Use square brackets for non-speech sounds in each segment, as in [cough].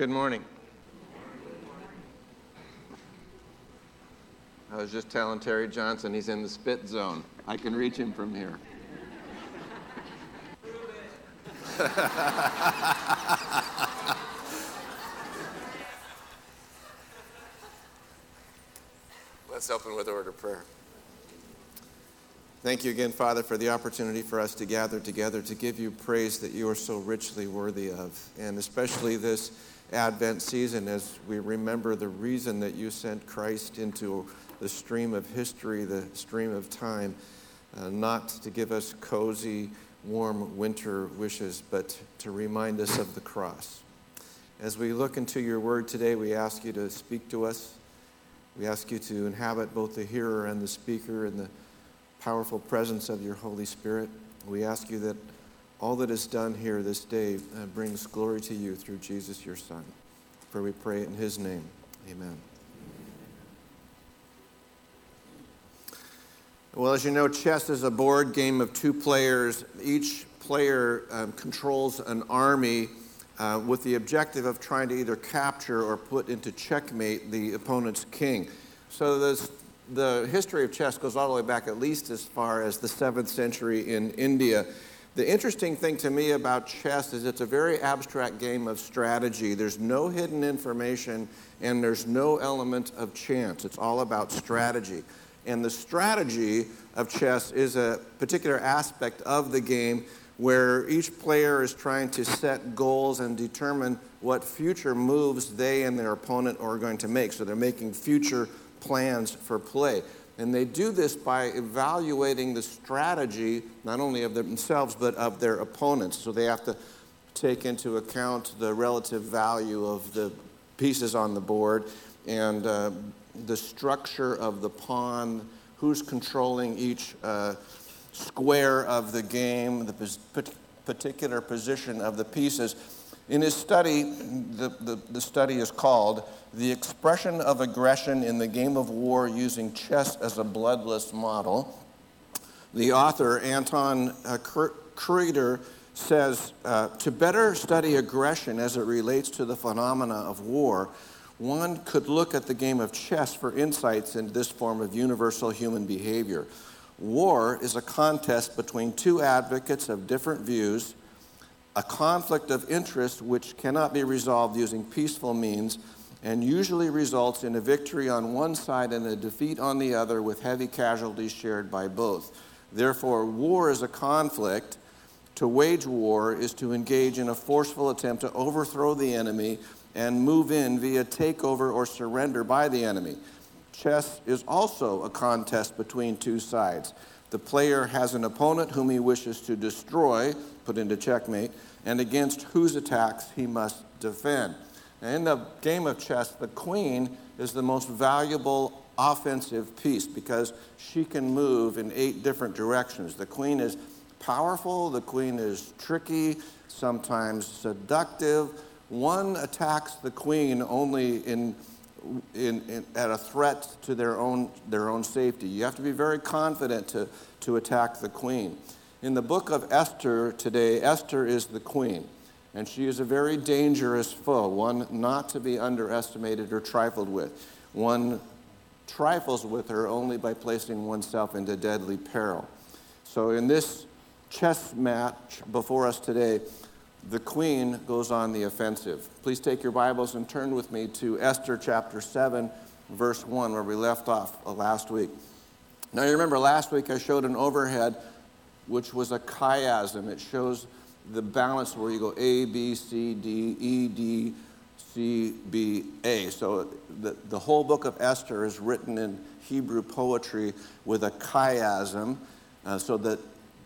Good morning. I was just telling Terry Johnson he's in the spit zone. I can reach him from here. [laughs] Let's open with a word of prayer. Thank you again, Father, for the opportunity for us to gather together to give you praise that you are so richly worthy of. And especially this Advent season as we remember the reason that you sent Christ into the stream of history, the stream of time, uh, not to give us cozy, warm winter wishes, but to remind us of the cross. As we look into your word today, we ask you to speak to us. We ask you to inhabit both the hearer and the speaker in the powerful presence of your Holy Spirit. We ask you that all that is done here this day uh, brings glory to you through Jesus, your Son. For we pray in his name. Amen. Well, as you know, chess is a board game of two players. Each player um, controls an army uh, with the objective of trying to either capture or put into checkmate the opponent's king. So this, the history of chess goes all the way back at least as far as the 7th century in India. The interesting thing to me about chess is it's a very abstract game of strategy. There's no hidden information and there's no element of chance. It's all about strategy. And the strategy of chess is a particular aspect of the game where each player is trying to set goals and determine what future moves they and their opponent are going to make. So they're making future plans for play. And they do this by evaluating the strategy, not only of themselves, but of their opponents. So they have to take into account the relative value of the pieces on the board and uh, the structure of the pawn, who's controlling each uh, square of the game, the particular position of the pieces. In his study, the, the, the, study is called The Expression of Aggression in the Game of War Using Chess as a Bloodless Model. The author, Anton uh, Kreiter, says uh, to better study aggression as it relates to the phenomena of war, one could look at the game of chess for insights into this form of universal human behavior. War is a contest between two advocates of different views, a conflict of interest which cannot be resolved using peaceful means and usually results in a victory on one side and a defeat on the other with heavy casualties shared by both. Therefore, war is a conflict. To wage war is to engage in a forceful attempt to overthrow the enemy and move in via takeover or surrender by the enemy. Chess is also a contest between two sides. The player has an opponent whom he wishes to destroy, put into checkmate, and against whose attacks he must defend. in the game of chess, the queen is the most valuable offensive piece because she can move in eight different directions. The queen is powerful, the queen is tricky, sometimes seductive, one attacks the queen only in, in, in, at a threat to their own, their own safety. You have to be very confident to, to attack the queen. In the book of Esther today, Esther is the queen, and she is a very dangerous foe, one not to be underestimated or trifled with. One trifles with her only by placing oneself into deadly peril. So, in this chess match before us today, the queen goes on the offensive. Please take your Bibles and turn with me to Esther chapter 7, verse 1, where we left off last week. Now, you remember last week I showed an overhead which was a chiasm. It shows the balance where you go A, B, C, D, E, D, C, B, A. So the, the whole book of Esther is written in Hebrew poetry with a chiasm, uh, so that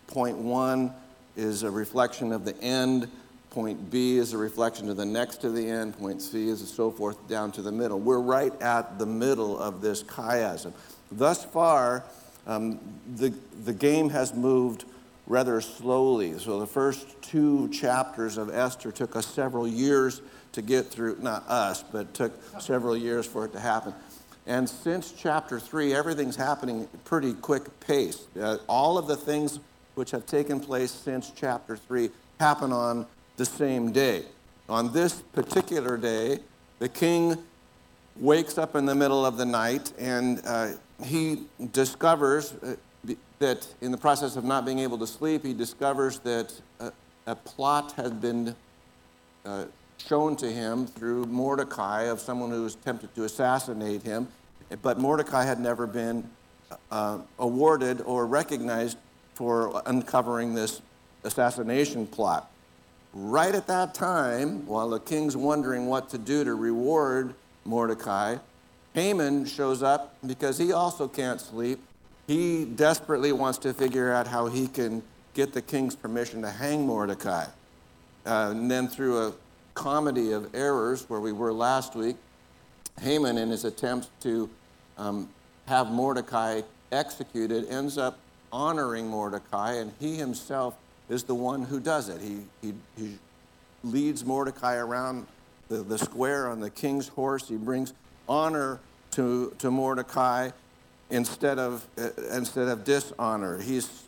point one is a reflection of the end Point B is a reflection to the next to the end. Point C is so forth down to the middle. We're right at the middle of this chiasm. Thus far, um, the, the game has moved rather slowly. So the first two chapters of Esther took us several years to get through, not us, but took several years for it to happen. And since chapter three, everything's happening pretty quick pace. Uh, all of the things which have taken place since chapter three happen on the same day. On this particular day, the king wakes up in the middle of the night and uh, he discovers uh, that in the process of not being able to sleep, he discovers that a, a plot has been uh, shown to him through Mordecai of someone who was tempted to assassinate him. But Mordecai had never been uh, awarded or recognized for uncovering this assassination plot. Right at that time, while the king's wondering what to do to reward Mordecai, Haman shows up because he also can't sleep. He desperately wants to figure out how he can get the king's permission to hang Mordecai. Uh, and then, through a comedy of errors where we were last week, Haman, in his attempts to um, have Mordecai executed, ends up honoring Mordecai, and he himself is the one who does it. He, he, he leads Mordecai around the, the square on the king's horse. He brings honor to, to Mordecai instead of, uh, instead of dishonor. He's,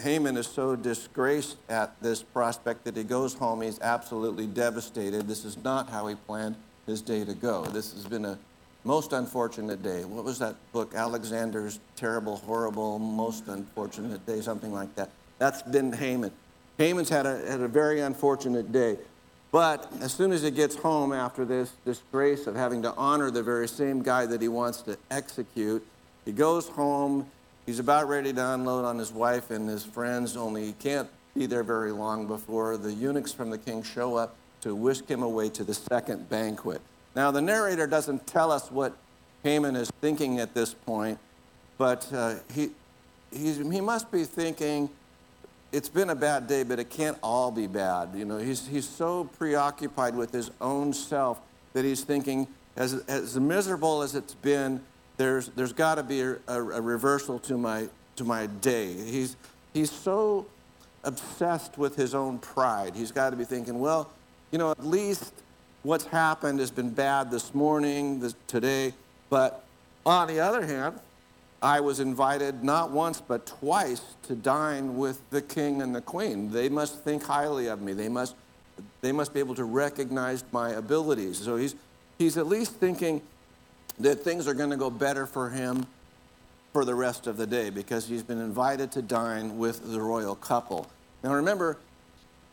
Haman is so disgraced at this prospect that he goes home. He's absolutely devastated. This is not how he planned his day to go. This has been a most unfortunate day. What was that book? Alexander's Terrible, Horrible, Most Unfortunate Day, something like that. That's been Haman. Haman's had a, had a very unfortunate day. But as soon as he gets home after this disgrace of having to honor the very same guy that he wants to execute, he goes home. He's about ready to unload on his wife and his friends, only he can't be there very long before the eunuchs from the king show up to whisk him away to the second banquet. Now, the narrator doesn't tell us what Haman is thinking at this point, but uh, he, he must be thinking, it's been a bad day, but it can't all be bad. You know, he's, he's so preoccupied with his own self that he's thinking, as, as miserable as it's been, there's, there's got to be a, a, reversal to my, to my day. He's, he's so obsessed with his own pride. He's got to be thinking, well, you know, at least what's happened has been bad this morning, this, today. But on the other hand, I was invited not once but twice to dine with the king and the queen. They must think highly of me. They must, they must be able to recognize my abilities. So he's, he's at least thinking that things are going to go better for him for the rest of the day because he's been invited to dine with the royal couple. Now remember,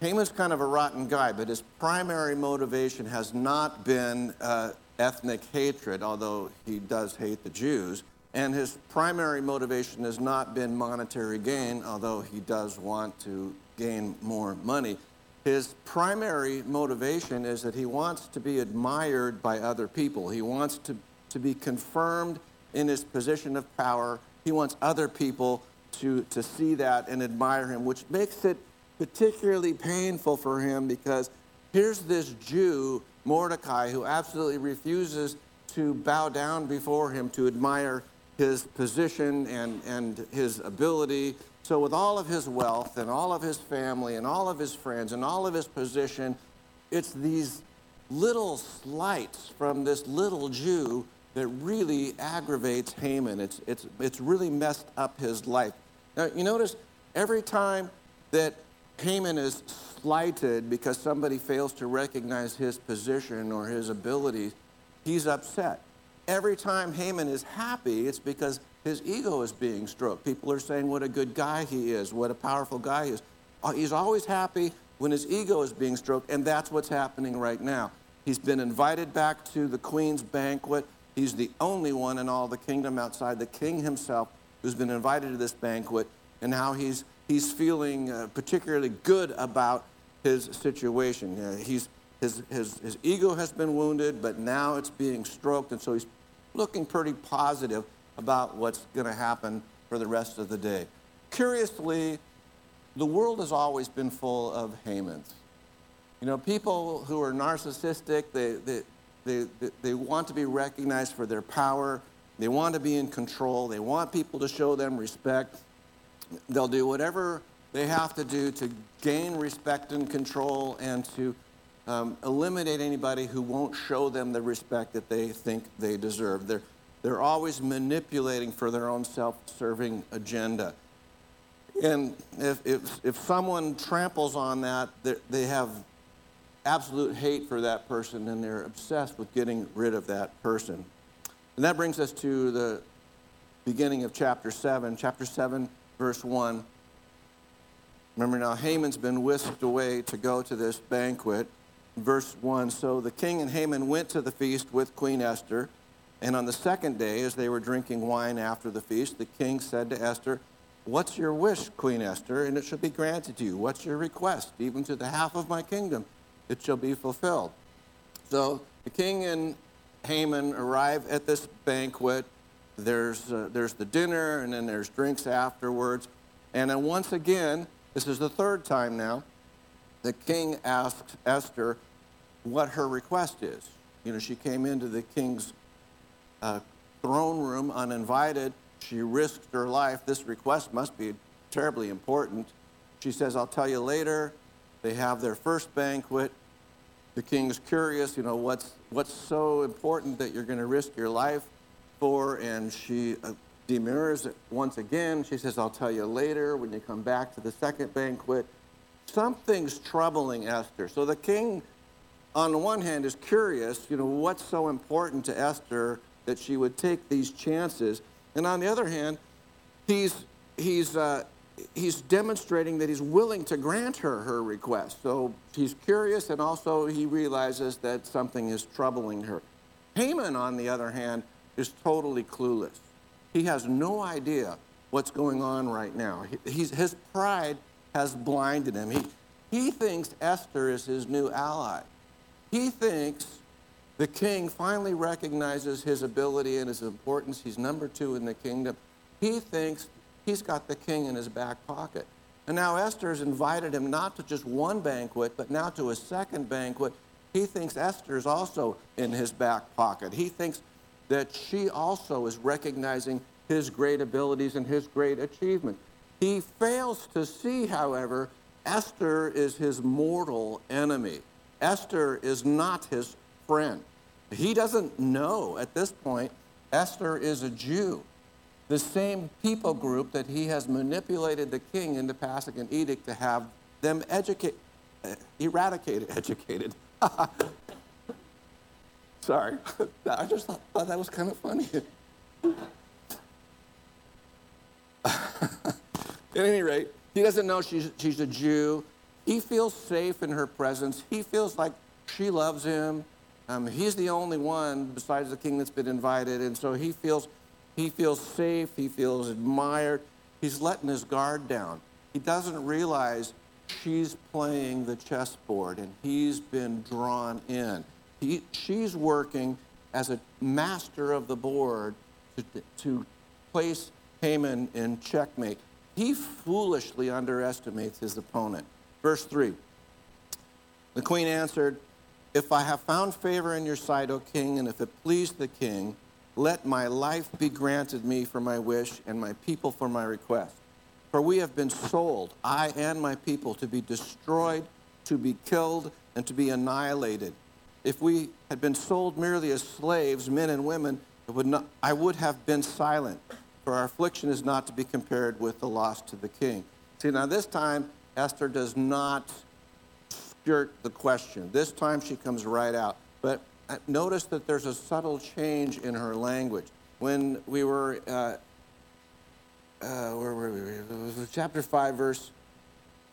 Haman's kind of a rotten guy, but his primary motivation has not been uh, ethnic hatred, although he does hate the Jews. And his primary motivation has not been monetary gain, although he does want to gain more money. His primary motivation is that he wants to be admired by other people. He wants to, to be confirmed in his position of power. He wants other people to, to see that and admire him, which makes it particularly painful for him because here's this Jew, Mordecai, who absolutely refuses to bow down before him, to admire his position and, and his ability. So, with all of his wealth and all of his family and all of his friends and all of his position, it's these little slights from this little Jew that really aggravates Haman. It's, it's, it's really messed up his life. Now, you notice every time that Haman is slighted because somebody fails to recognize his position or his abilities, he's upset every time Haman is happy, it's because his ego is being stroked. People are saying what a good guy he is, what a powerful guy he is. Uh, he's always happy when his ego is being stroked, and that's what's happening right now. He's been invited back to the queen's banquet. He's the only one in all the kingdom outside the king himself who's been invited to this banquet, and now he's, he's feeling uh, particularly good about his situation. Uh, he's, his, his, his ego has been wounded, but now it's being stroked, and so he's looking pretty positive about what's going to happen for the rest of the day. Curiously, the world has always been full of Hamans. You know, people who are narcissistic, they, they, they, they, want to be recognized for their power, they want to be in control, they want people to show them respect. They'll do whatever they have to do to gain respect and control and to um, eliminate anybody who won't show them the respect that they think they deserve. They're, they're always manipulating for their own self serving agenda. And if, if, if someone tramples on that, they have absolute hate for that person and they're obsessed with getting rid of that person. And that brings us to the beginning of chapter 7. Chapter 7, verse 1. Remember now, Haman's been whisked away to go to this banquet. Verse 1 So the king and Haman went to the feast with Queen Esther. And on the second day, as they were drinking wine after the feast, the king said to Esther, What's your wish, Queen Esther? And it shall be granted to you. What's your request? Even to the half of my kingdom, it shall be fulfilled. So the king and Haman arrive at this banquet. There's, uh, there's the dinner, and then there's drinks afterwards. And then once again, this is the third time now, the king asks Esther what her request is. You know, she came into the king's uh, throne room uninvited she risked her life. This request must be terribly important. She says, I'll tell you later. They have their first banquet. The king's curious, you know, what's, what's so important that you're going to risk your life for? And she uh, demurs once again. She says, I'll tell you later when you come back to the second banquet. Something's troubling Esther. So the king, on the one hand, is curious, you know, what's so important to Esther that she would take these chances. And on the other hand, he's, he's, uh, he's demonstrating that he's willing to grant her her request. So he's curious, and also he realizes that something is troubling her. Haman, on the other hand, is totally clueless. He has no idea what's going on right now. He's, his pride has blinded him. He, he thinks Esther is his new ally. He thinks the king finally recognizes his ability and his importance. He's number two in the kingdom. He thinks he's got the king in his back pocket. And now Esther has invited him not to just one banquet, but now to a second banquet. He thinks Esther is also in his back pocket. He thinks that she also is recognizing his great abilities and his great achievement. He fails to see, however, Esther is his mortal enemy. Esther is not his friend. He doesn't know at this point Esther is a Jew, the same people group that he has manipulated the king into passing an edict to have them educate, uh, eradicated, [laughs] educated. [laughs] Sorry, [laughs] I just thought, thought that was kind of funny. At any rate, he doesn't know she's, she's a Jew. He feels safe in her presence. He feels like she loves him. Um, he's the only one besides the king that's been invited, and so he feels, he feels safe, he feels admired. He's letting his guard down. He doesn't realize she's playing the chessboard and he's been drawn in. He, she's working as a master of the board to, to place Haman in checkmate. He foolishly underestimates his opponent. Verse 3 The queen answered, if I have found favor in your sight, O king, and if it please the king, let my life be granted me for my wish and my people for my request. For we have been sold, I and my people, to be destroyed, to be killed, and to be annihilated. If we had been sold merely as slaves, men and women, would not, I would have been silent, for our affliction is not to be compared with the loss to the king. See, now this time, Esther does not skirt the question. This time she comes right out. But uh, notice that there's a subtle change in her language. When we were, uh, uh, where were we? Chapter 5, verse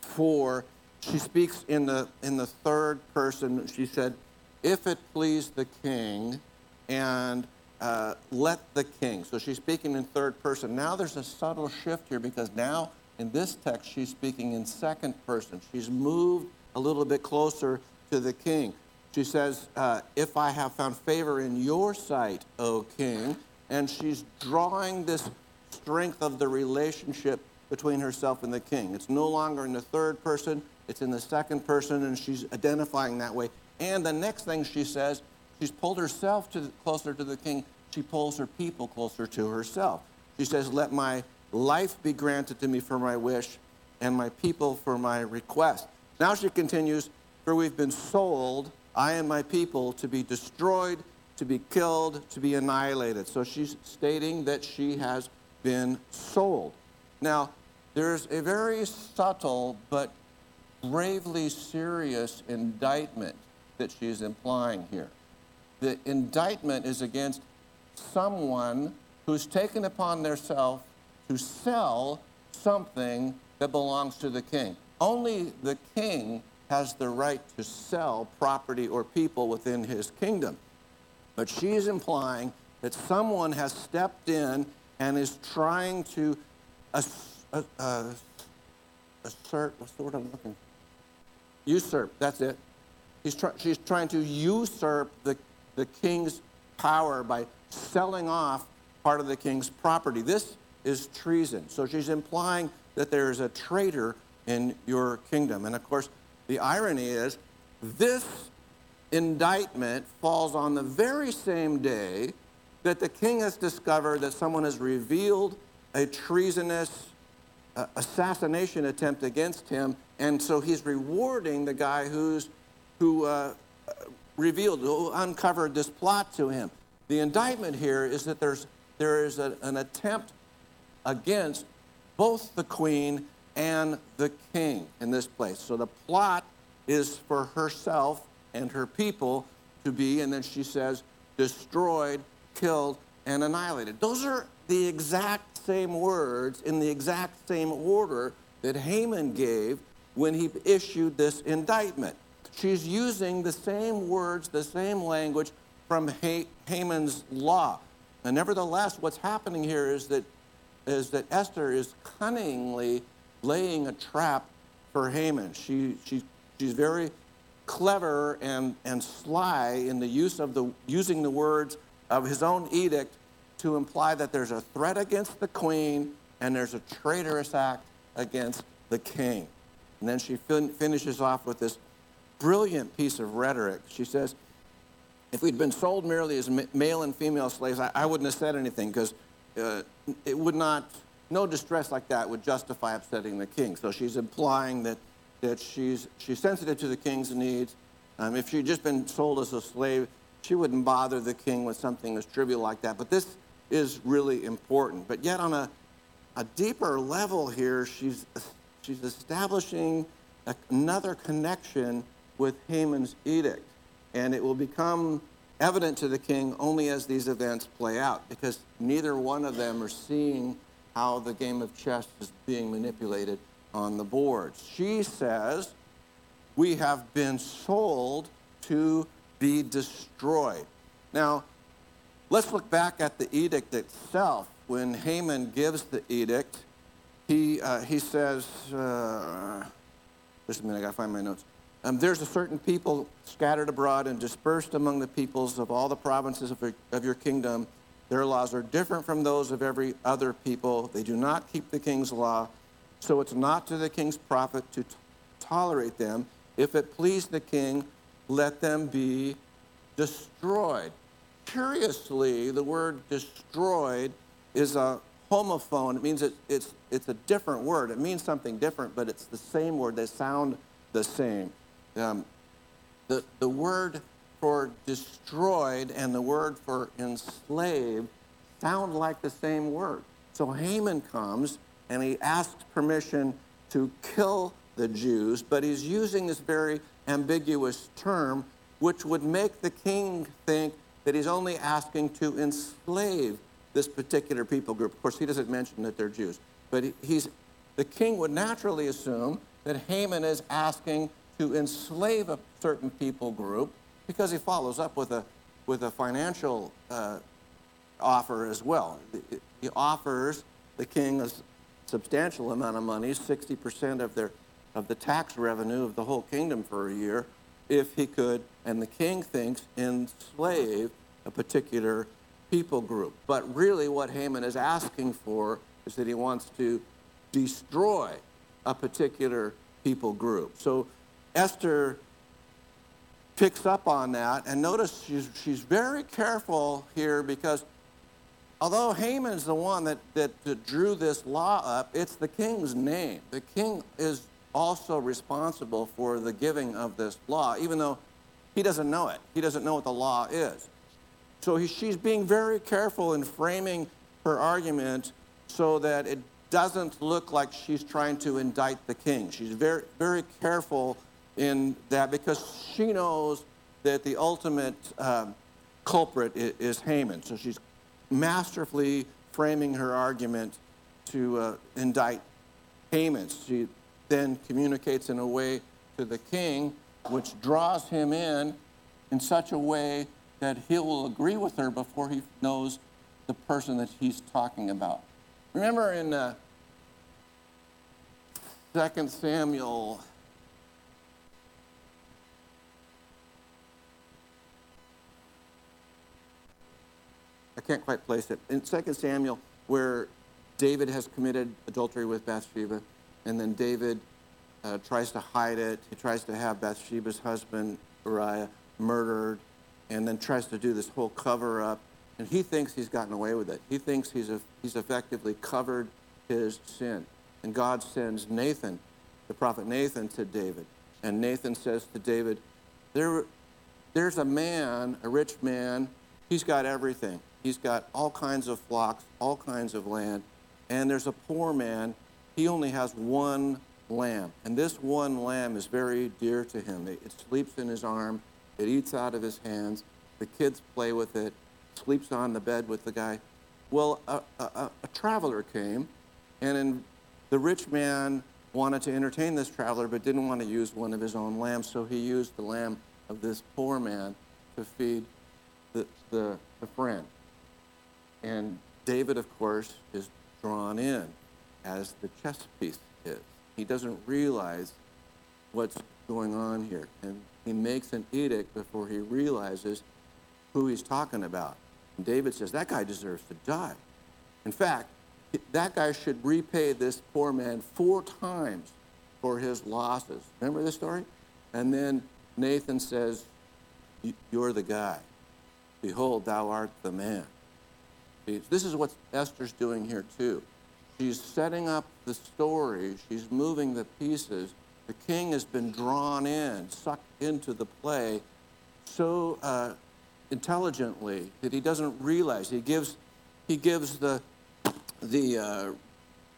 4. She speaks in the, in the third person. She said, If it please the king, and uh, let the king. So she's speaking in third person. Now there's a subtle shift here because now in this text she's speaking in second person. She's moved a little bit closer to the king. She says, uh, If I have found favor in your sight, O king. And she's drawing this strength of the relationship between herself and the king. It's no longer in the third person, it's in the second person, and she's identifying that way. And the next thing she says, she's pulled herself to, closer to the king. She pulls her people closer to herself. She says, Let my life be granted to me for my wish, and my people for my request. Now she continues, For we've been sold, I and my people, to be destroyed, to be killed, to be annihilated. So she's stating that she has been sold. Now, there's a very subtle but gravely serious indictment that she's implying here. The indictment is against someone who's taken upon themselves to sell something that belongs to the king. Only the king has the right to sell property or people within his kingdom. But she's implying that someone has stepped in and is trying to uh, uh, assert, what's the word I'm looking for? Usurp, that's it. Try, she's trying to usurp the, the king's power by selling off part of the king's property. This is treason. So she's implying that there is a traitor in your kingdom. And of course, the irony is this indictment falls on the very same day that the king has discovered that someone has revealed a treasonous uh, assassination attempt against him, and so he's rewarding the guy who's who uh, revealed, who uncovered this plot to him. The indictment here is that there's there is a, an attempt against both the queen and the king in this place. So the plot is for herself and her people to be, and then she says, destroyed, killed, and annihilated. Those are the exact same words in the exact same order that Haman gave when he issued this indictment. She's using the same words, the same language from Haman's law. And nevertheless, what's happening here is that, is that Esther is cunningly laying a trap for Haman. She, she, she's very clever and, and sly in the use of the using the words of his own edict to imply that there's a threat against the queen and there's a traitorous act against the king. And then she fin- finishes off with this brilliant piece of rhetoric. She says, if we'd been sold merely as male and female slaves, I, I wouldn't have said anything because uh, it would not, no distress like that would justify upsetting the king. So she's implying that that she's, she's sensitive to the king's needs. Um, if she'd just been sold as a slave, she wouldn't bother the king with something as trivial like that. But this is really important. But yet, on a, a deeper level here, she's, she's establishing another connection with Haman's edict. And it will become evident to the king only as these events play out, because neither one of them are seeing how the game of chess is being manipulated on the board. She says, We have been sold to be destroyed. Now, let's look back at the edict itself. When Haman gives the edict, he, uh, he says, uh, just a minute, I gotta find my notes. Um, there's a certain people scattered abroad and dispersed among the peoples of all the provinces of your, of your kingdom. Their laws are different from those of every other people. They do not keep the king's law so it's not to the king's profit to t- tolerate them. If it please the king, let them be destroyed. Curiously, the word destroyed is a homophone. It means it, it's, it's a different word. It means something different, but it's the same word. They sound the same. Um, the, the word for destroyed and the word for enslaved sound like the same word. So Haman comes and he asks permission to kill the Jews, but he's using this very ambiguous term, which would make the king think that he's only asking to enslave this particular people group. Of course, he doesn't mention that they're Jews, but he's, the king would naturally assume that Haman is asking to enslave a certain people group because he follows up with a, with a financial uh, offer as well. He offers the king a substantial amount of money, 60% of, their, of the tax revenue of the whole kingdom for a year, if he could, and the king thinks, enslave a particular people group. But really, what Haman is asking for is that he wants to destroy a particular people group. So Esther picks up on that, and notice she's, she's very careful here because although Haman's the one that, that, that drew this law up, it's the king's name. The king is also responsible for the giving of this law, even though he doesn't know it. He doesn't know what the law is. So he, she's being very careful in framing her argument so that it doesn't look like she's trying to indict the king. She's very, very careful in that because she knows that the ultimate um, culprit is, is, Haman. So she's masterfully framing her argument to uh, indict Haman. She then communicates in a way to the king which draws him in in such a way that he will agree with her before he knows the person that he's talking about. Remember in uh, 2 Samuel can't quite place it. In 2 Samuel, where David has committed adultery with Bathsheba, and then David uh, tries to hide it. He tries to have Bathsheba's husband, Uriah, murdered, and then tries to do this whole cover up. And he thinks he's gotten away with it. He thinks he's, a, he's effectively covered his sin. And God sends Nathan, the prophet Nathan, to David. And Nathan says to David, there, There's a man, a rich man, he's got everything. He's got all kinds of flocks, all kinds of land. And there's a poor man, he only has one lamb. And this one lamb is very dear to him. It, sleeps in his arm, it eats out of his hands. The kids play with it, sleeps on the bed with the guy. Well, a, a, a traveler came, and the rich man wanted to entertain this traveler but didn't want to use one of his own lambs, so he used the lamb of this poor man to feed the, the, friend. And David, of course, is drawn in as the chess piece is. He doesn't realize what's going on here. And he makes an edict before he realizes who he's talking about. And David says, That guy deserves to die. In fact, that guy should repay this poor man four times for his losses. Remember this story? And then Nathan says, You're the guy. Behold, thou art the man. This is what Esther's doing here, too. She's setting up the story, she's moving the pieces. The king has been drawn in, sucked into the play so uh, intelligently that he doesn't realize. He gives, he gives the, the uh,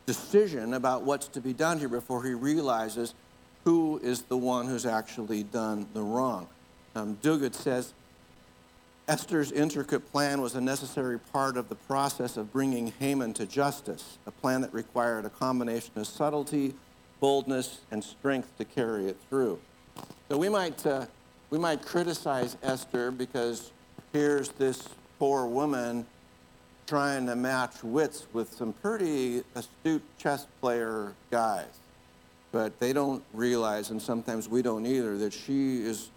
decision about what's to be done here before he realizes who is the one who's actually done the wrong. Um, says, Esther's intricate plan was a necessary part of the process of bringing Haman to justice, a plan that required a combination of subtlety, boldness, and strength to carry it through. So we might, uh, we might criticize Esther because here's this poor woman trying to match wits with some pretty astute chess player guys. But they don't realize, and sometimes we don't either, that she is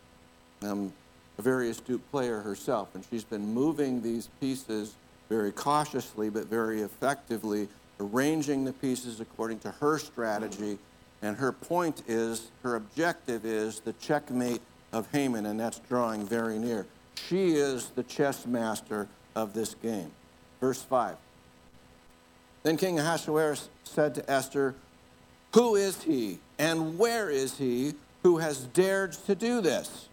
um, a very astute player herself, and she's been moving these pieces very cautiously but very effectively, arranging the pieces according to her strategy. And her point is, her objective is the checkmate of Haman, and that's drawing very near. She is the chess master of this game. Verse 5. Then King Ahasuerus said to Esther, Who is he and where is he who has dared to do this?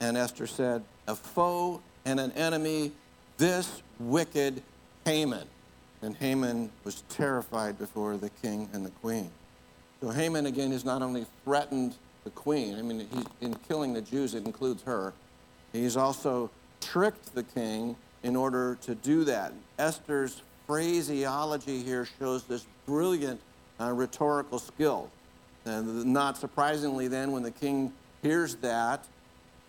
And Esther said, A foe and an enemy, this wicked Haman. And Haman was terrified before the king and the queen. So Haman, again, has not only threatened the queen, I mean, in killing the Jews, it includes her, he's also tricked the king in order to do that. Esther's phraseology here shows this brilliant uh, rhetorical skill. And not surprisingly, then, when the king hears that,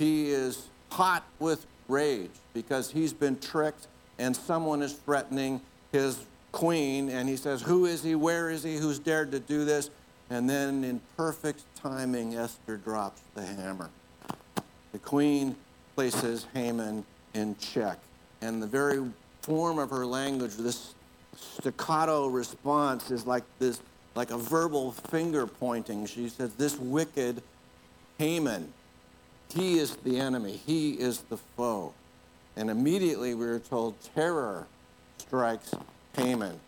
he is hot with rage because he's been tricked and someone is threatening his queen. And he says, Who is he? Where is he? Who's dared to do this? And then, in perfect timing, Esther drops the hammer. The queen places Haman in check. And the very form of her language, this staccato response, is like this, like a verbal finger pointing. She says, This wicked Haman he is the enemy, he is the foe. And immediately we are told terror strikes Haman.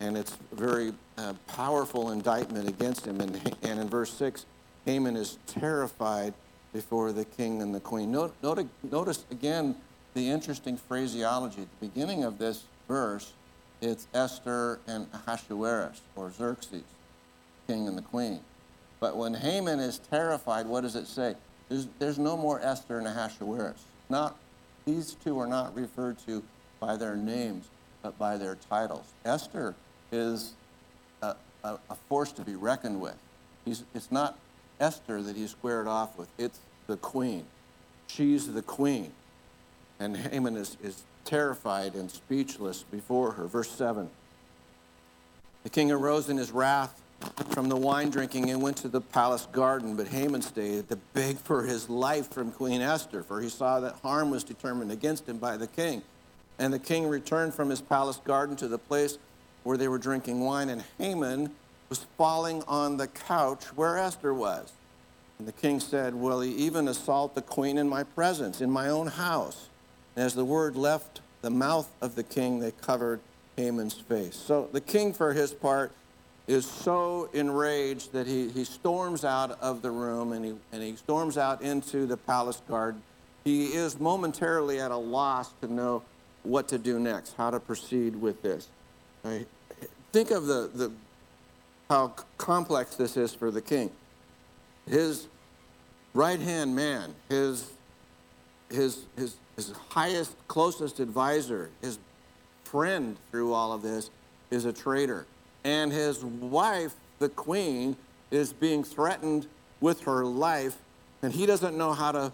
And it's a very uh, powerful indictment against him. And, and in verse 6, Haman is terrified before the king and the queen. Note, note, notice again the interesting phraseology. At the beginning of this verse, it's Esther and Ahasuerus, or Xerxes, king and the queen. But when Haman is terrified, what does it say? There's, there's no more Esther and Ahasuerus. Not, these two are not referred to by their names, but by their titles. Esther is a, a, a force to be reckoned with. He's, it's not Esther that he's squared off with, it's the queen. She's the queen. And Haman is, is terrified and speechless before her. Verse 7 The king arose in his wrath from the wine drinking and went to the palace garden, but Haman stayed to beg for his life from Queen Esther, for he saw that harm was determined against him by the king. And the king returned from his palace garden to the place where they were drinking wine, and Haman was falling on the couch where Esther was. And the king said, Will he even assault the queen in my presence, in my own house? And as the word left the mouth of the king, they covered Haman's face. So the king, for his part, is so enraged that he, he storms out of the room and he, and he storms out into the palace garden. He is momentarily at a loss to know what to do next, how to proceed with this. Right? Think of the, the, how complex this is for the king. His right hand man, his, his, his, his highest, closest advisor, his friend through all of this, is a traitor and his wife, the queen, is being threatened with her life, and he doesn't know how to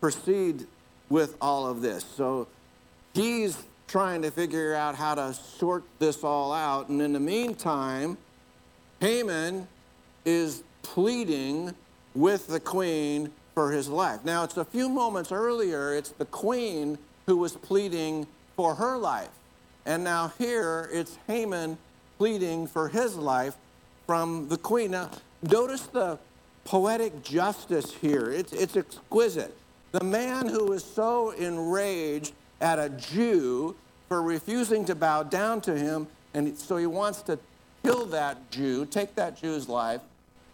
proceed with all of this. So he's trying to figure out how to sort this all out. And in the meantime, Haman is pleading with the queen for his life. Now, it's a few moments earlier, it's the queen who was pleading for her life. And now here, it's Haman pleading for his life from the queen. Now, notice the poetic justice here. It's, it's exquisite. The man who is so enraged at a Jew for refusing to bow down to him, and so he wants to kill that Jew, take that Jew's life,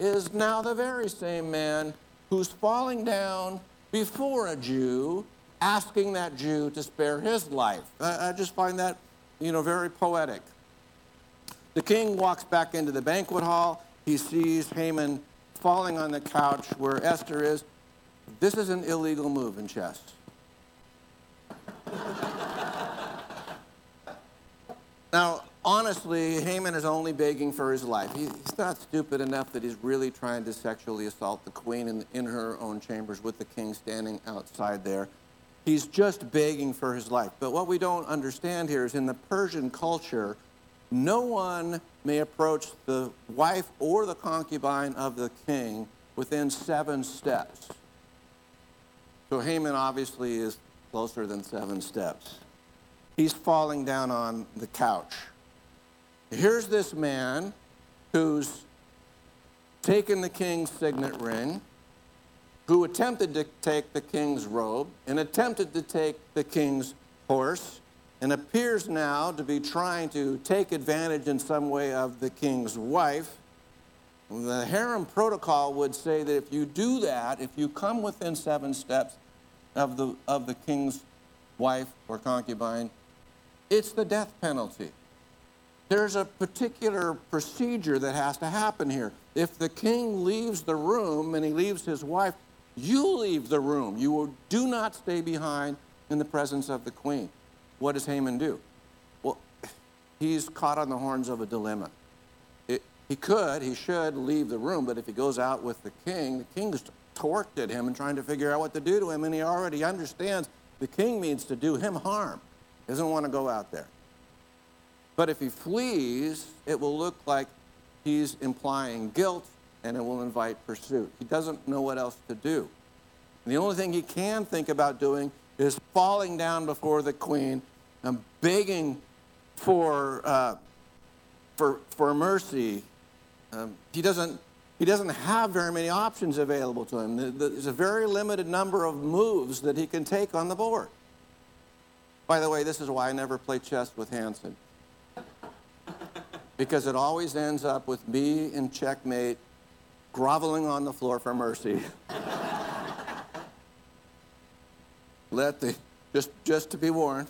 is now the very same man who's falling down before a Jew, asking that Jew to spare his life. I, I just find that, you know, very poetic. The king walks back into the banquet hall. He sees Haman falling on the couch where Esther is. This is an illegal move in chess. [laughs] now, honestly, Haman is only begging for his life. He's not stupid enough that he's really trying to sexually assault the queen in, in her own chambers with the king standing outside there. He's just begging for his life. But what we don't understand here is in the Persian culture, no one may approach the wife or the concubine of the king within seven steps. So Haman obviously is closer than seven steps. He's falling down on the couch. Here's this man who's taken the king's signet ring, who attempted to take the king's robe, and attempted to take the king's horse, and appears now to be trying to take advantage in some way of the king's wife. The harem protocol would say that if you do that, if you come within seven steps of the, of the king's wife or concubine, it's the death penalty. There's a particular procedure that has to happen here. If the king leaves the room and he leaves his wife, you leave the room. You do not stay behind in the presence of the queen what does Haman do? Well, he's caught on the horns of a dilemma. It, he could, he should leave the room, but if he goes out with the king, the king's torqued at him and trying to figure out what to do to him, and he already understands the king means to do him harm. He doesn't want to go out there. But if he flees, it will look like he's implying guilt and it will invite pursuit. He doesn't know what else to do. And the only thing he can think about doing is falling down before the queen and begging for, uh, for, for mercy. Um, he, doesn't, he doesn't have very many options available to him. There's a very limited number of moves that he can take on the board. By the way, this is why I never play chess with Hanson. Because it always ends up with me in checkmate, groveling on the floor for mercy. [laughs] Let the, just, just to be warned.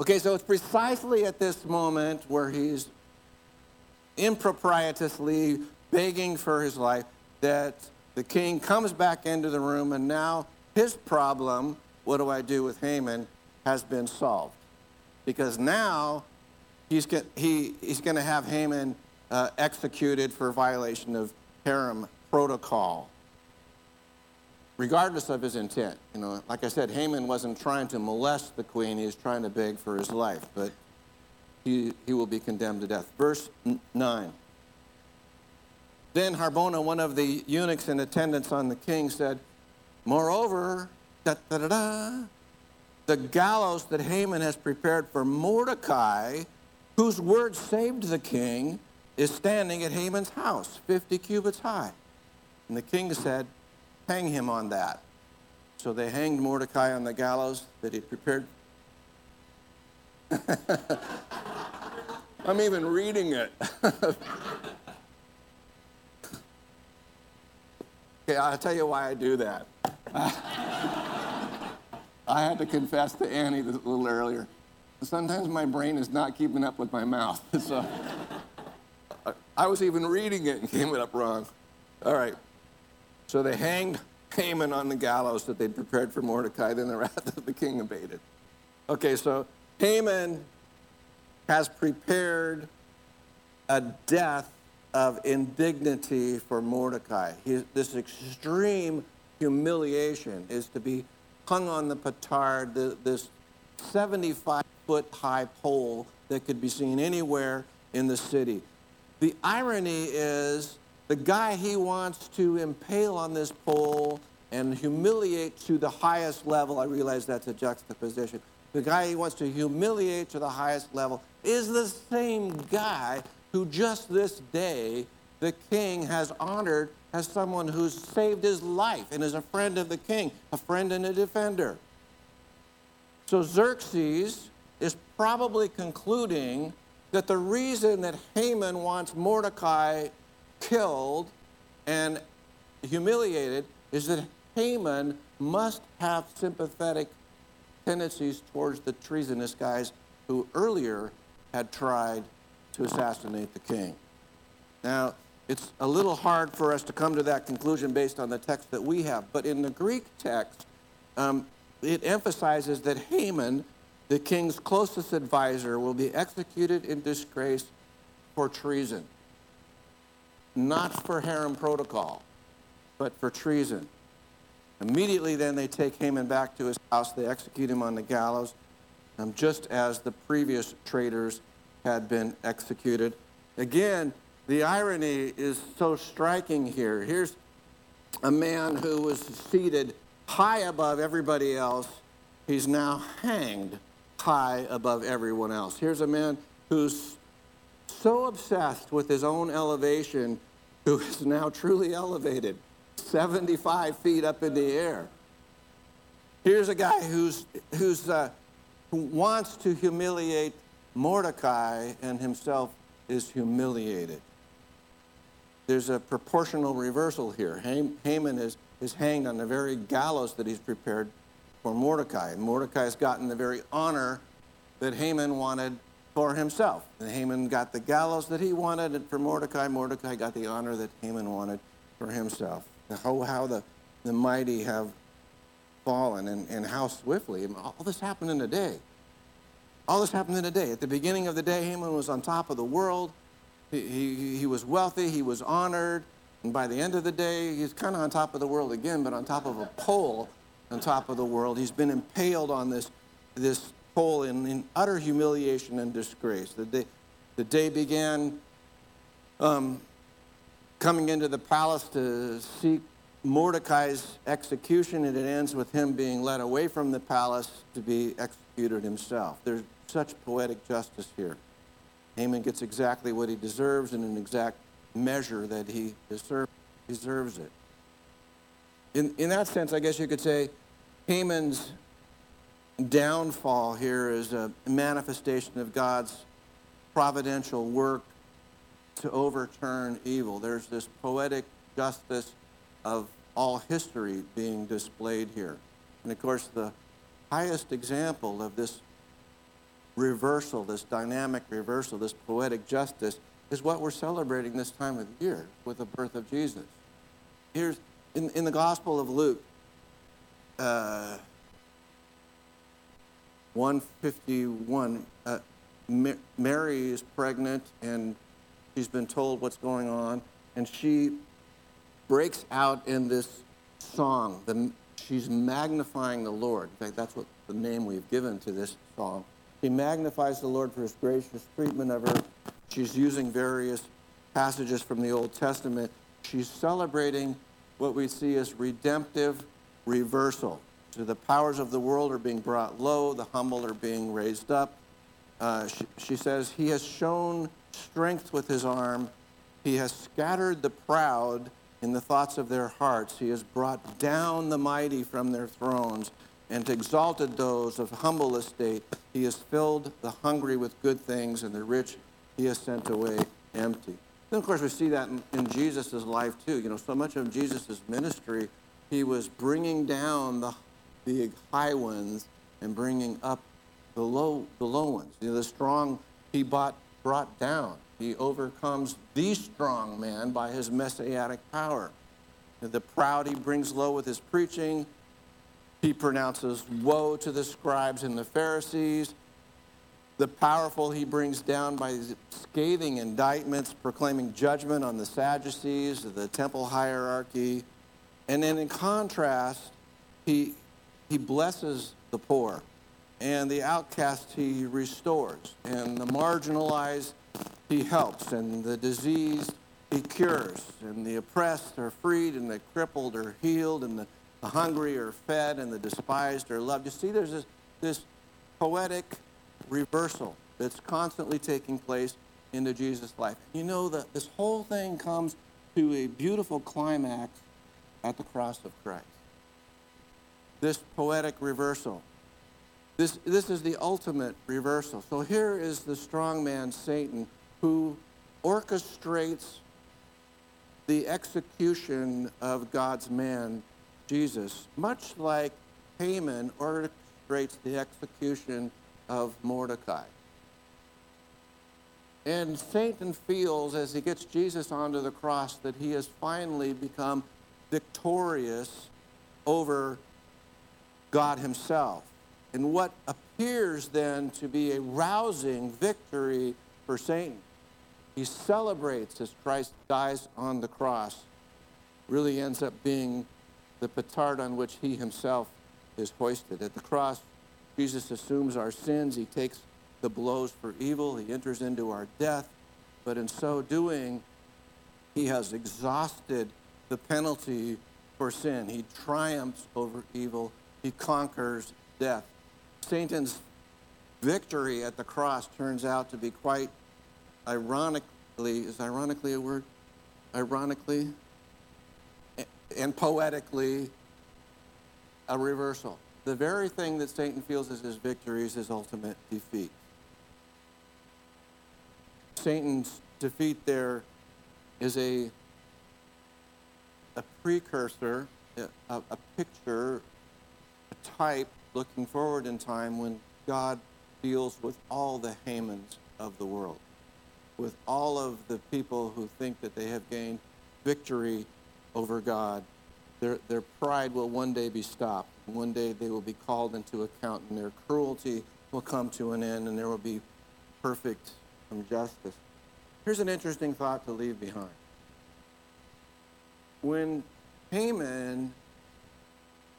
Okay, so it's precisely at this moment where he's improprietously begging for his life that the king comes back into the room, and now his problem, what do I do with Haman, has been solved. Because now he's, he, he's going to have Haman uh, executed for violation of harem protocol, regardless of his intent. You know, like I said, Haman wasn't trying to molest the queen; he was trying to beg for his life, but he, he will be condemned to death. Verse nine. Then Harbona, one of the eunuchs in attendance on the king, said, Moreover, da, da, da, da, the gallows that Haman has prepared for Mordecai, whose word saved the king, is standing at Haman's house, 50 cubits high. And the king said, Hang him on that. So they hanged Mordecai on the gallows that he prepared. [laughs] I'm even reading it. [laughs] okay, I'll tell you why I do that. [laughs] I had to confess to Annie a little earlier. Sometimes my brain is not keeping up with my mouth. So I was even reading it and came it up wrong. All right. So they hanged Haman on the gallows that they'd prepared for Mordecai. Then the [laughs] wrath of the king abated. Okay, so Haman has prepared a death of indignity for Mordecai. He, this extreme humiliation is to be hung on the petard, the, this 75 foot high pole that could be seen anywhere in the city. The irony is the guy he wants to impale on this pole and humiliate to the highest level, I realize that's a juxtaposition. The guy he wants to humiliate to the highest level is the same guy who just this day the king has honored as someone who's saved his life and is a friend of the king, a friend and a defender. So Xerxes is probably concluding that the reason that Haman wants Mordecai killed and humiliated is that Haman must have sympathetic tendencies towards the treasonous guys who earlier had tried to assassinate the king. Now, it's a little hard for us to come to that conclusion based on the text that we have, but in the Greek text, um, it emphasizes that Haman the king's closest advisor will be executed in disgrace for treason. Not for harem protocol, but for treason. Immediately then they take Haman back to his house. They execute him on the gallows, um, just as the previous traitors had been executed. Again, the irony is so striking here. Here's a man who was seated high above everybody else. He's now hanged high above everyone else. Here's a man who's so obsessed with his own elevation who is now truly elevated 75 feet up in the air. Here's a guy who's, who's, uh, who wants to humiliate Mordecai and himself is humiliated. There's a proportional reversal here. Haman is, is hanged on the very gallows that he's prepared for Mordecai. Mordecai's gotten the very honor that Haman wanted for himself. And Haman got the gallows that he wanted, and for Mordecai, Mordecai got the honor that Haman wanted for himself. How, oh, how the, the mighty have fallen and, and how swiftly. All this happened in a day. All this happened in a day. At the beginning of the day, Haman was on top of the world. He, he, he was wealthy, he was honored, and by the end of the day, he's kind of on top of the world again, but on top of a pole on top of the world. He's been impaled on this, this in, in utter humiliation and disgrace. The day, the day began um, coming into the palace to seek Mordecai's execution, and it ends with him being led away from the palace to be executed himself. There's such poetic justice here. Haman gets exactly what he deserves in an exact measure that he deserve, deserves it in, in that sense, I guess you could say Haman's downfall here is a manifestation of God's providential work to overturn evil. There's this poetic justice of all history being displayed here. And of course, the highest example of this reversal, this dynamic reversal, this poetic justice, is what we're celebrating this time of year with the birth of Jesus. Here's in, in the Gospel of Luke, uh, 151, uh, Mary is pregnant and she's been told what's going on, and she breaks out in this song. The, she's magnifying the Lord. In fact, that's what the name we've given to this song. She magnifies the Lord for his gracious treatment of her. She's using various passages from the Old Testament. She's celebrating what we see as redemptive reversal. The powers of the world are being brought low, the humble are being raised up. Uh, she, she says, He has shown strength with his arm, He has scattered the proud in the thoughts of their hearts, He has brought down the mighty from their thrones and exalted those of humble estate. He has filled the hungry with good things, and the rich he has sent away empty. Then, of course, we see that in, in Jesus' life, too. You know, so much of Jesus' ministry, he was bringing down the, the high ones and bringing up the low, the low ones. You know, the strong he bought, brought down. He overcomes the strong man by his messianic power. The proud he brings low with his preaching. He pronounces woe to the scribes and the Pharisees. The powerful he brings down by scathing indictments, proclaiming judgment on the Sadducees, the temple hierarchy. And then in contrast, he, he blesses the poor, and the outcast he restores, and the marginalized he helps, and the diseased he cures, and the oppressed are freed, and the crippled are healed, and the the hungry are fed and the despised are loved. You see, there's this, this poetic reversal that's constantly taking place into Jesus' life. You know that this whole thing comes to a beautiful climax at the cross of Christ. This poetic reversal. This, this is the ultimate reversal. So here is the strong man, Satan, who orchestrates the execution of God's man Jesus, much like Haman orchestrates the execution of Mordecai. And Satan feels as he gets Jesus onto the cross that he has finally become victorious over God himself. And what appears then to be a rousing victory for Satan, he celebrates as Christ dies on the cross, really ends up being the petard on which he himself is hoisted. At the cross, Jesus assumes our sins. He takes the blows for evil. He enters into our death. But in so doing, he has exhausted the penalty for sin. He triumphs over evil. He conquers death. Satan's victory at the cross turns out to be quite ironically, is ironically a word? Ironically, and poetically a reversal. The very thing that Satan feels as his victory is his ultimate defeat. Satan's defeat there is a, a precursor, a, a picture, a type looking forward in time when God deals with all the Hamans of the world, with all of the people who think that they have gained victory over God. Their, their pride will one day be stopped. One day they will be called into account, and their cruelty will come to an end, and there will be perfect justice. Here's an interesting thought to leave behind. When Haman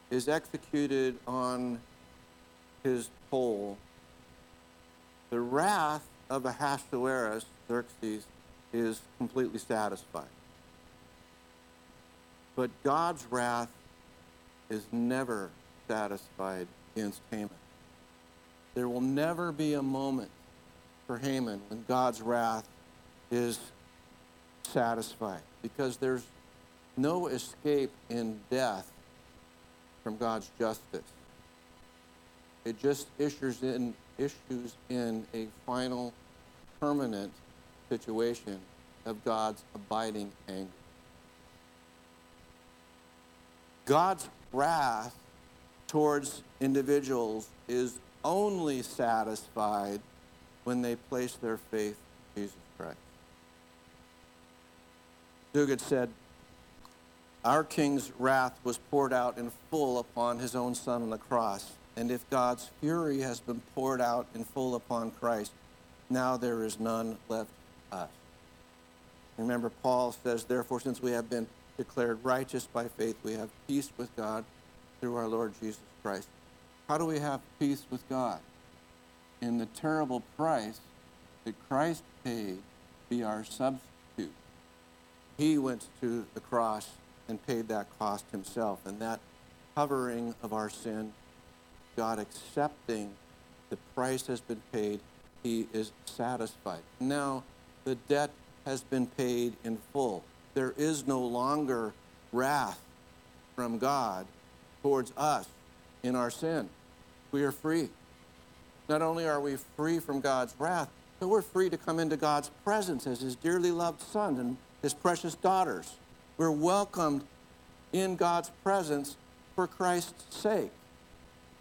is executed on his pole, the wrath of Ahasuerus, Xerxes, is completely satisfied. But God's wrath is never satisfied against Haman. There will never be a moment for Haman when God's wrath is satisfied because there's no escape in death from God's justice. It just issues in, issues in a final, permanent situation of God's abiding anger. God's wrath towards individuals is only satisfied when they place their faith in Jesus Christ. Duguid said, Our king's wrath was poured out in full upon his own son on the cross. And if God's fury has been poured out in full upon Christ, now there is none left us. Remember, Paul says, Therefore, since we have been declared righteous by faith, we have peace with God through our Lord Jesus Christ. How do we have peace with God? In the terrible price that Christ paid be our substitute. He went to the cross and paid that cost himself. And that covering of our sin, God accepting the price has been paid, he is satisfied. Now, the debt has been paid in full. There is no longer wrath from God towards us in our sin. We are free. Not only are we free from God's wrath, but we're free to come into God's presence as his dearly loved sons and his precious daughters. We're welcomed in God's presence for Christ's sake.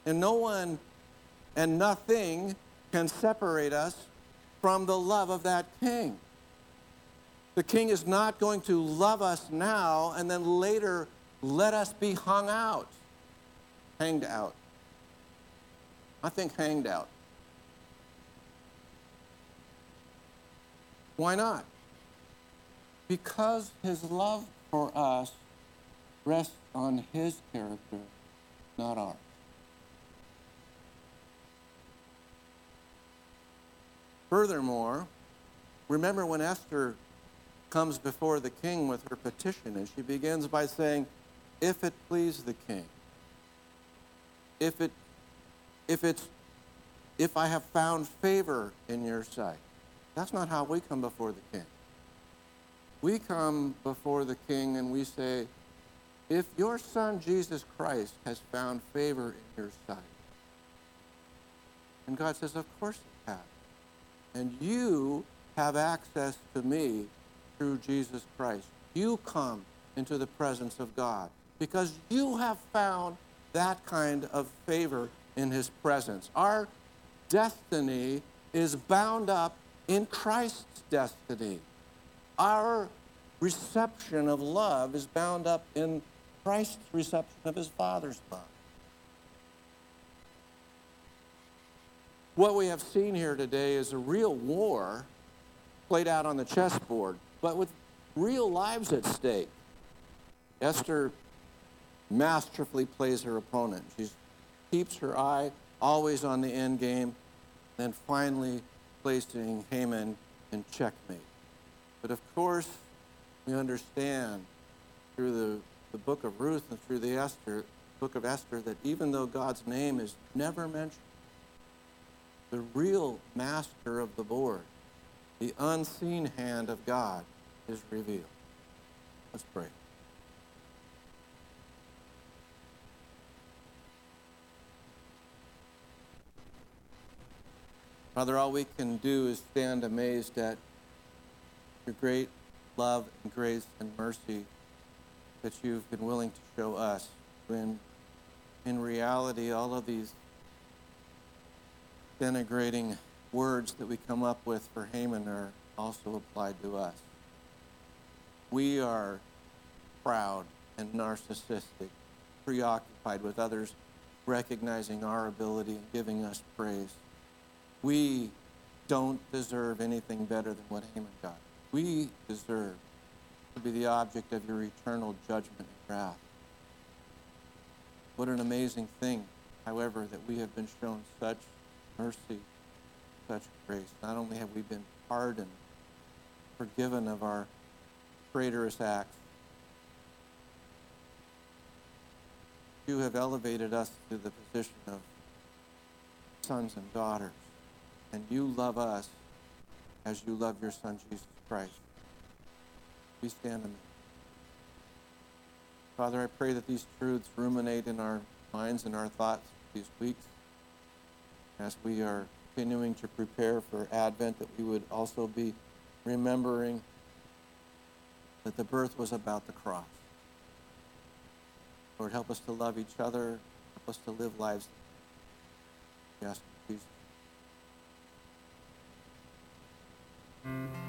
And no one and nothing can separate us from the love of that king. The king is not going to love us now and then later let us be hung out, hanged out. I think hanged out. Why not? Because his love for us rests on his character, not ours. Furthermore, remember when Esther comes before the king with her petition, and she begins by saying, If it please the king, if it if it's if I have found favor in your sight. That's not how we come before the king. We come before the king and we say, if your son Jesus Christ has found favor in your sight. And God says, of course he has. And you have access to me through Jesus Christ. You come into the presence of God because you have found that kind of favor in his presence. Our destiny is bound up in Christ's destiny. Our reception of love is bound up in Christ's reception of his Father's love. What we have seen here today is a real war played out on the chessboard but with real lives at stake. Esther masterfully plays her opponent. She keeps her eye always on the end game, then finally placing Haman in checkmate. But of course, we understand through the, the book of Ruth and through the Esther, book of Esther that even though God's name is never mentioned, the real master of the board the unseen hand of God is revealed. Let's pray. Father, all we can do is stand amazed at your great love and grace and mercy that you've been willing to show us when in reality all of these denigrating words that we come up with for Haman are also applied to us. We are proud and narcissistic, preoccupied with others recognizing our ability and giving us praise. We don't deserve anything better than what Haman got. We deserve to be the object of your eternal judgment and wrath. What an amazing thing, however, that we have been shown such mercy such grace. Not only have we been pardoned, forgiven of our traitorous acts, you have elevated us to the position of sons and daughters. And you love us as you love your Son, Jesus Christ. We stand amazed. Father, I pray that these truths ruminate in our minds and our thoughts these weeks as we are continuing to prepare for Advent, that we would also be remembering that the birth was about the cross. Lord, help us to love each other. Help us to live lives Yes, Thank you.